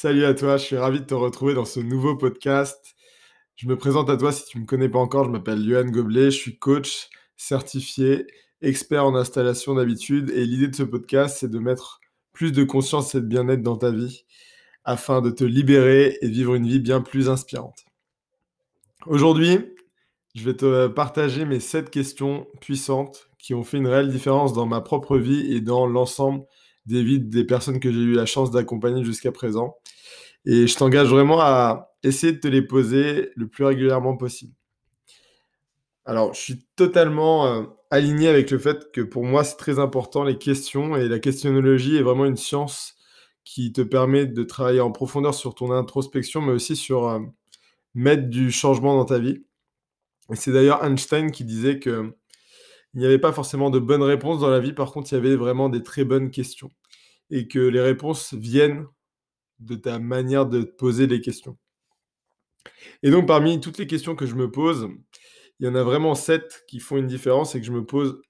Salut à toi, je suis ravi de te retrouver dans ce nouveau podcast. Je me présente à toi si tu ne me connais pas encore, je m'appelle Johan Goblet, je suis coach certifié, expert en installation d'habitude et l'idée de ce podcast c'est de mettre plus de conscience et de bien-être dans ta vie afin de te libérer et vivre une vie bien plus inspirante. Aujourd'hui, je vais te partager mes 7 questions puissantes qui ont fait une réelle différence dans ma propre vie et dans l'ensemble des vies des personnes que j'ai eu la chance d'accompagner jusqu'à présent. Et je t'engage vraiment à essayer de te les poser le plus régulièrement possible. Alors, je suis totalement euh, aligné avec le fait que pour moi, c'est très important les questions et la questionnologie est vraiment une science qui te permet de travailler en profondeur sur ton introspection, mais aussi sur euh, mettre du changement dans ta vie. Et c'est d'ailleurs Einstein qui disait que il n'y avait pas forcément de bonnes réponses dans la vie, par contre, il y avait vraiment des très bonnes questions. Et que les réponses viennent de ta manière de te poser les questions. Et donc, parmi toutes les questions que je me pose, il y en a vraiment sept qui font une différence et que je me pose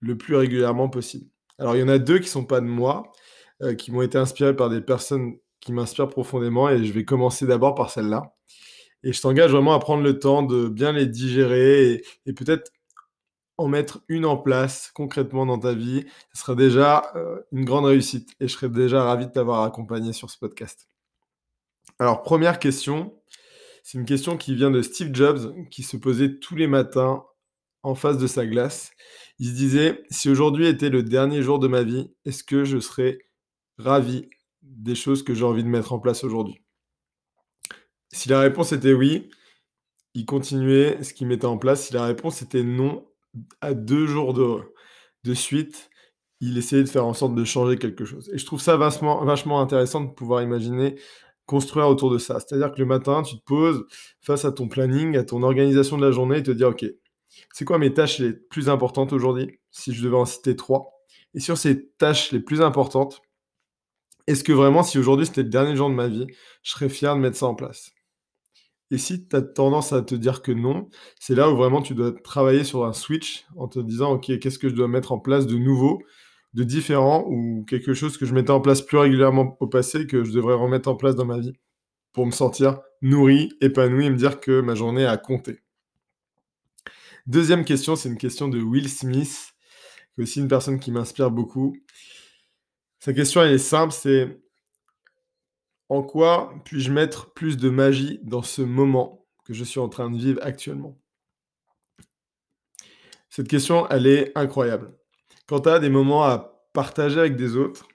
le plus régulièrement possible. Alors, il y en a deux qui ne sont pas de moi, euh, qui m'ont été inspirés par des personnes qui m'inspirent profondément, et je vais commencer d'abord par celle-là. Et je t'engage vraiment à prendre le temps de bien les digérer et peut-être en mettre une en place concrètement dans ta vie, ce sera déjà euh, une grande réussite et je serais déjà ravi de t'avoir accompagné sur ce podcast. Alors, première question, c'est une question qui vient de Steve Jobs qui se posait tous les matins en face de sa glace. Il se disait, si aujourd'hui était le dernier jour de ma vie, est-ce que je serais ravi des choses que j'ai envie de mettre en place aujourd'hui? Si la réponse était oui, il continuait ce qu'il mettait en place. Si la réponse était non, à deux jours de, suite, il essayait de faire en sorte de changer quelque chose. Et je trouve ça vachement, vachement intéressant de pouvoir imaginer construire autour de ça. C'est-à-dire que le matin, tu te poses face à ton planning, à ton organisation de la journée et te dire, OK, c'est quoi mes tâches les plus importantes aujourd'hui, si je devais en citer trois? Et sur ces tâches les plus importantes, est-ce que vraiment, si aujourd'hui c'était le dernier jour de ma vie, je serais fier de mettre ça en place? Et si tu as tendance à te dire que non, c'est là où vraiment tu dois travailler sur un switch en te disant, OK, qu'est-ce que je dois mettre en place de nouveau, de différent, ou quelque chose que je mettais en place plus régulièrement au passé, que je devrais remettre en place dans ma vie, pour me sentir nourri, épanoui et me dire que ma journée a compté. Deuxième question, c'est une question de Will Smith, qui est aussi une personne qui m'inspire beaucoup. Sa question, elle est simple, c'est en quoi puis-je mettre plus de magie dans ce moment que je suis en train de vivre actuellement? Cette question, elle est incroyable. Quand tu des moments à partager avec des autres,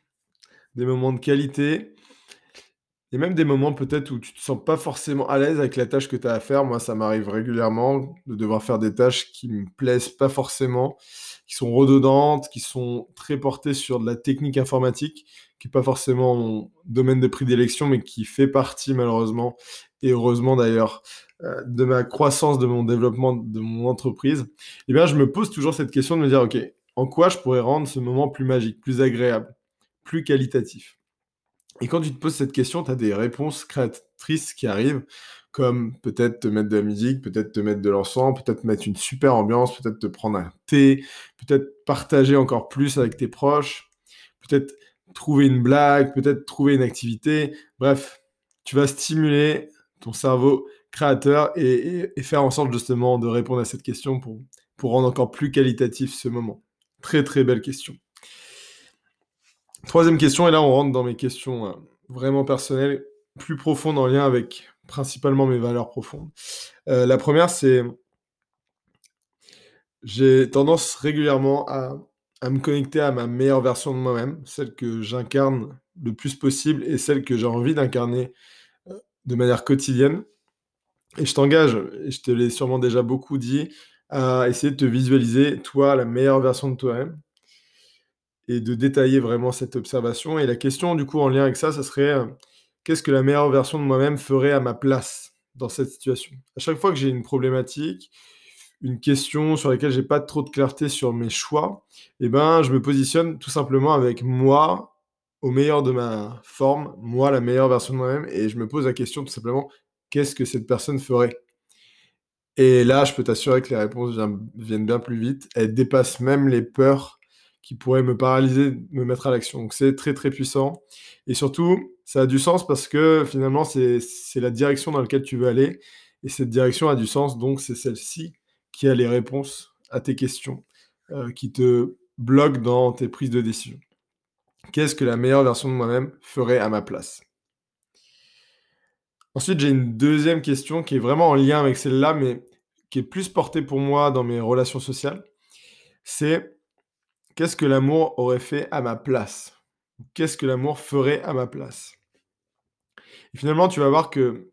des moments de qualité, et même des moments peut-être où tu te sens pas forcément à l'aise avec la tâche que tu as à faire. Moi, ça m'arrive régulièrement de devoir faire des tâches qui me plaisent pas forcément, qui sont redondantes, qui sont très portées sur de la technique informatique, qui n'est pas forcément mon domaine de prédilection, mais qui fait partie malheureusement, et heureusement d'ailleurs, euh, de ma croissance, de mon développement, de mon entreprise. Eh bien, je me pose toujours cette question de me dire, OK, en quoi je pourrais rendre ce moment plus magique, plus agréable, plus qualitatif? Et quand tu te poses cette question, tu as des réponses créatrices qui arrivent, comme peut-être te mettre de la musique, peut-être te mettre de l'encens, peut-être mettre une super ambiance, peut-être te prendre un thé, peut-être partager encore plus avec tes proches, peut-être trouver une blague, peut-être trouver une activité. Bref, tu vas stimuler ton cerveau créateur et, faire en sorte justement de répondre à cette question pour, pour rendre encore plus qualitatif ce moment. Très très belle question. Troisième question, et là on rentre dans mes questions euh, vraiment personnelles, plus profondes en lien avec principalement mes valeurs profondes. Euh, la première, c'est j'ai tendance régulièrement à, me connecter à ma meilleure version de moi-même, celle que j'incarne le plus possible et celle que j'ai envie d'incarner euh, de manière quotidienne. Et je t'engage, et je te l'ai sûrement déjà beaucoup dit, à essayer de te visualiser, toi, la meilleure version de toi-même et de détailler vraiment cette observation. Et la question, du coup, en lien avec ça, ça serait euh, qu'est-ce que la meilleure version de moi-même ferait à ma place dans cette situation? À chaque fois que j'ai une problématique, une question sur laquelle j'ai pas trop de clarté sur mes choix, eh ben, je me positionne tout simplement avec moi au meilleur de ma forme, moi la meilleure version de moi-même, et je me pose la question tout simplement qu'est-ce que cette personne ferait? Et là, je peux t'assurer que les réponses viennent bien plus vite. Elles dépassent même les peurs qui pourrait me paralyser, me mettre à l'action. Donc c'est très très puissant. Et surtout, ça a du sens parce que finalement, c'est la direction dans laquelle tu veux aller. Et cette direction a du sens, donc c'est celle-ci qui a les réponses à tes questions, euh, qui te bloque dans tes prises de décision. Qu'est-ce que la meilleure version de moi-même ferait à ma place? Ensuite, j'ai une deuxième question qui est vraiment en lien avec celle-là, mais qui est plus portée pour moi dans mes relations sociales. C'est qu'est-ce que l'amour aurait fait à ma place? Qu'est-ce que l'amour ferait à ma place? Et finalement, tu vas voir qu'il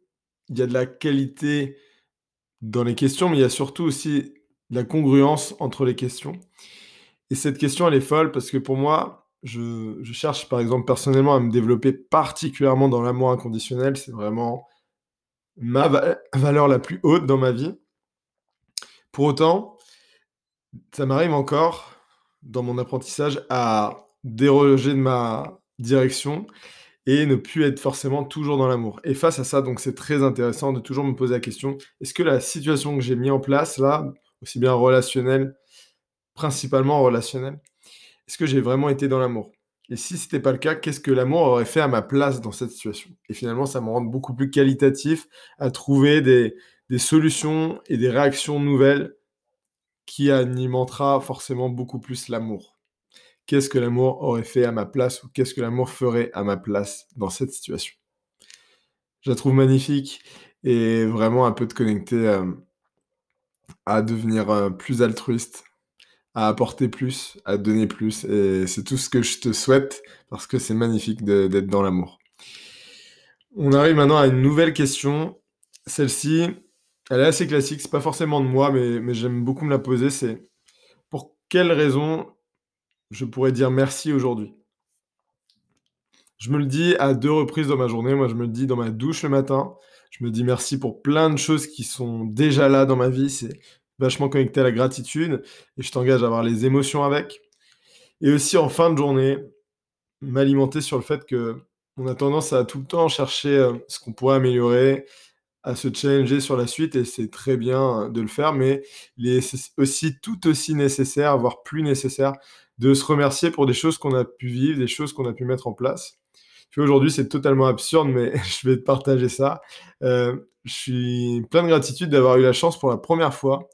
y a de la qualité dans les questions, mais il y a surtout aussi de la congruence entre les questions. Et cette question, elle est folle parce que pour moi, je, je cherche par exemple personnellement à me développer particulièrement dans l'amour inconditionnel. C'est vraiment ma valeur la plus haute dans ma vie. Pour autant, ça m'arrive encore dans mon apprentissage à déroger de ma direction et ne plus être forcément toujours dans l'amour. Et face à ça, donc c'est très intéressant de toujours me poser la question, est-ce que la situation que j'ai mis en place là, aussi bien relationnelle, principalement relationnelle, est-ce que j'ai vraiment été dans l'amour? Et si ce n'était pas le cas, qu'est-ce que l'amour aurait fait à ma place dans cette situation? Et finalement, ça me rend beaucoup plus qualitatif à trouver des, solutions et des réactions nouvelles qui alimentera forcément beaucoup plus l'amour. Qu'est-ce que l'amour aurait fait à ma place ou qu'est-ce que l'amour ferait à ma place dans cette situation? Je la trouve magnifique et vraiment un peu de connecter euh, à devenir euh, plus altruiste à apporter plus, à donner plus. Et c'est tout ce que je te souhaite parce que c'est magnifique d'être dans l'amour. On arrive maintenant à une nouvelle question. Celle-ci, elle est assez classique. C'est pas forcément de moi, mais, j'aime beaucoup me la poser. C'est pour quelle raison je pourrais dire merci aujourd'hui? Je me le dis à deux reprises dans ma journée. Moi, je me le dis dans ma douche le matin. Je me dis merci pour plein de choses qui sont déjà là dans ma vie. C'est vachement connecté à la gratitude et je t'engage à avoir les émotions avec. Et aussi en fin de journée, m'alimenter sur le fait que on a tendance à tout le temps chercher euh, ce qu'on pourrait améliorer, à se challenger sur la suite et c'est très bien de le faire, mais il est aussi tout aussi nécessaire, voire plus nécessaire, de se remercier pour des choses qu'on a pu vivre, des choses qu'on a pu mettre en place. Aujourd'hui, c'est totalement absurde, mais je vais te partager ça. Euh, je suis plein de gratitude d'avoir eu la chance pour la première fois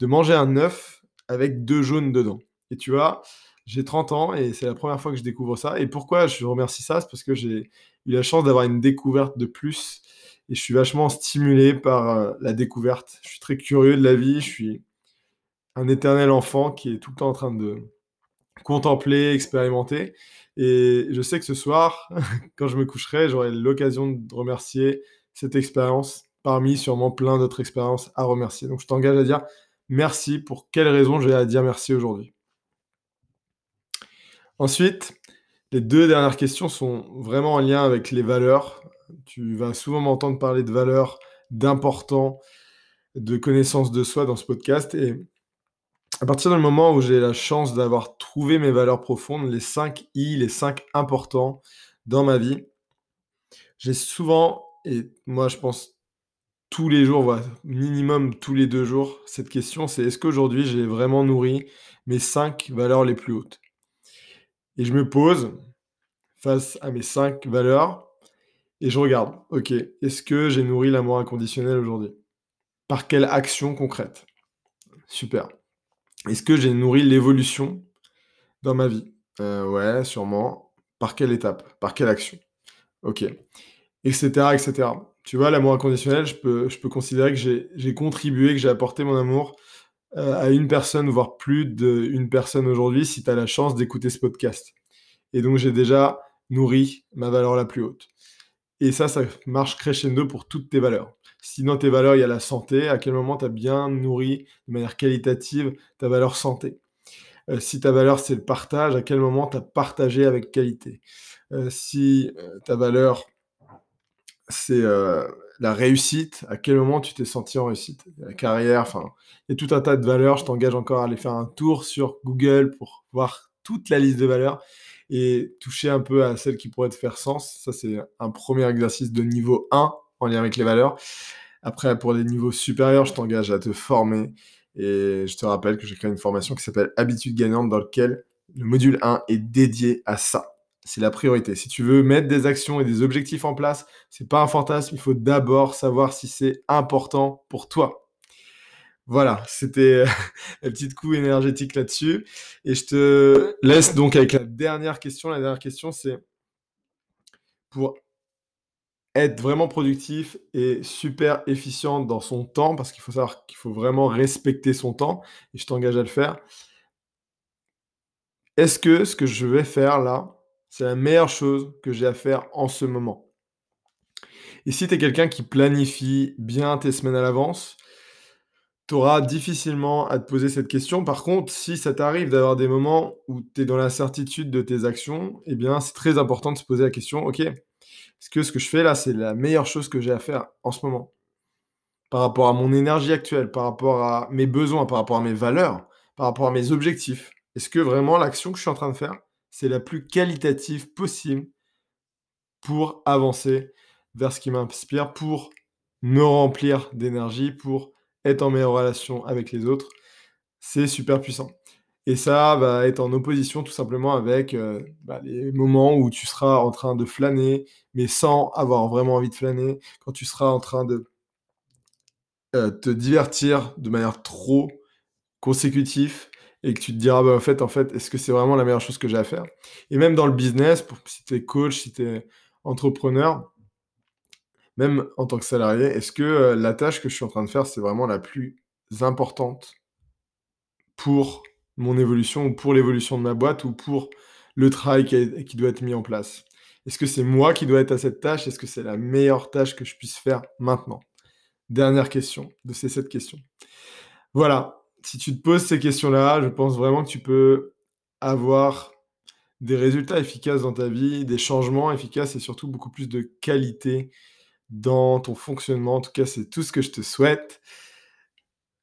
de manger un œuf avec deux jaunes dedans. Et tu vois, j'ai 30 ans et c'est la première fois que je découvre ça. Et pourquoi je remercie ça? C'est parce que j'ai eu la chance d'avoir une découverte de plus et je suis vachement stimulé par euh, la découverte. Je suis très curieux de la vie, je suis un éternel enfant qui est tout le temps en train de contempler, expérimenter. Et je sais que ce soir, quand je me coucherai, j'aurai l'occasion de remercier cette expérience parmi sûrement plein d'autres expériences à remercier. Donc je t'engage à dire merci pour quelle raison j'ai à dire merci aujourd'hui. Ensuite, les deux dernières questions sont vraiment en lien avec les valeurs. Tu vas souvent m'entendre parler de valeurs, d'important, de connaissance de soi dans ce podcast. Et à partir du moment où j'ai la chance d'avoir trouvé mes valeurs profondes, les 5 I, les 5 importants dans ma vie, j'ai souvent, et moi je pense tous les jours, minimum tous les deux jours, cette question, c'est est-ce qu'aujourd'hui j'ai vraiment nourri mes cinq valeurs les plus hautes? Et je me pose face à mes cinq valeurs et je regarde, ok, est-ce que j'ai nourri l'amour inconditionnel aujourd'hui? Par quelle action concrète? Super. Est-ce que j'ai nourri l'évolution dans ma vie? Euh, Ouais, sûrement. Par quelle étape? Par quelle action? Ok. Etc. etc. Tu vois, l'amour inconditionnel, je peux, je peux considérer que j'ai contribué, que j'ai apporté mon amour euh, à une personne, voire plus d'une personne aujourd'hui, si tu as la chance d'écouter ce podcast. Et donc, j'ai déjà nourri ma valeur la plus haute. Et ça, ça marche crescendo pour toutes tes valeurs. Si dans tes valeurs, il y a la santé, à quel moment tu as bien nourri de manière qualitative ta valeur santé? Euh, Si ta valeur, c'est le partage, à quel moment tu as partagé avec qualité? Euh, Si ta valeur, c'est euh, la réussite. À quel moment tu t'es senti en réussite? La carrière, enfin, il y a tout un tas de valeurs. Je t'engage encore à aller faire un tour sur Google pour voir toute la liste de valeurs et toucher un peu à celles qui pourraient te faire sens. Ça, c'est un premier exercice de niveau 1 en lien avec les valeurs. Après, pour des niveaux supérieurs, je t'engage à te former. Et je te rappelle que j'ai créé une formation qui s'appelle Habitude gagnante dans laquelle Le module 1 est dédié à ça. C'est la priorité. Si tu veux mettre des actions et des objectifs en place, c'est pas un fantasme. Il faut d'abord savoir si c'est important pour toi. Voilà, c'était un petit coup énergétique là-dessus. Et je te laisse donc avec la dernière question. La dernière question, c'est pour être vraiment productif et super efficient dans son temps, parce qu'il faut savoir qu'il faut vraiment respecter son temps, et je t'engage à le faire. Est-ce que ce que je vais faire là, c'est la meilleure chose que j'ai à faire en ce moment? Et si tu es quelqu'un qui planifie bien tes semaines à l'avance, tu auras difficilement à te poser cette question. Par contre, si ça t'arrive d'avoir des moments où tu es dans l'incertitude de tes actions, eh bien, c'est très important de se poser la question, OK, est-ce que ce que je fais là, c'est la meilleure chose que j'ai à faire en ce moment? Par rapport à mon énergie actuelle, par rapport à mes besoins, par rapport à mes valeurs, par rapport à mes objectifs. Est-ce que vraiment l'action que je suis en train de faire, c'est la plus qualitative possible pour avancer vers ce qui m'inspire, pour me remplir d'énergie, pour être en meilleure relation avec les autres, c'est super puissant. Et ça va être en opposition tout simplement avec euh, bah, les moments où tu seras en train de flâner, mais sans avoir vraiment envie de flâner, quand tu seras en train de euh, te divertir de manière trop consécutive et que tu te diras, bah, en fait, en fait, est-ce que c'est vraiment la meilleure chose que j'ai à faire? Et même dans le business, pour, si tu es coach, si tu es entrepreneur, même en tant que salarié, est-ce que la tâche que je suis en train de faire, c'est vraiment la plus importante pour mon évolution ou pour l'évolution de ma boîte ou pour le travail qui, doit être mis en place? Est-ce que c'est moi qui dois être à cette tâche? Est-ce que c'est la meilleure tâche que je puisse faire maintenant? Dernière question de ces sept questions. Voilà, si tu te poses ces questions-là, je pense vraiment que tu peux avoir des résultats efficaces dans ta vie, des changements efficaces et surtout beaucoup plus de qualité dans ton fonctionnement. En tout cas, c'est tout ce que je te souhaite.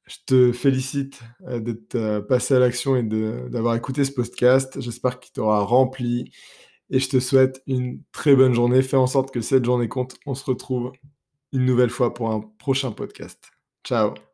Je te félicite euh, d'être euh, passé à l'action et d'avoir écouté ce podcast. J'espère qu'il t'aura rempli et je te souhaite une très bonne journée. Fais en sorte que cette journée compte. On se retrouve une nouvelle fois pour un prochain podcast. Ciao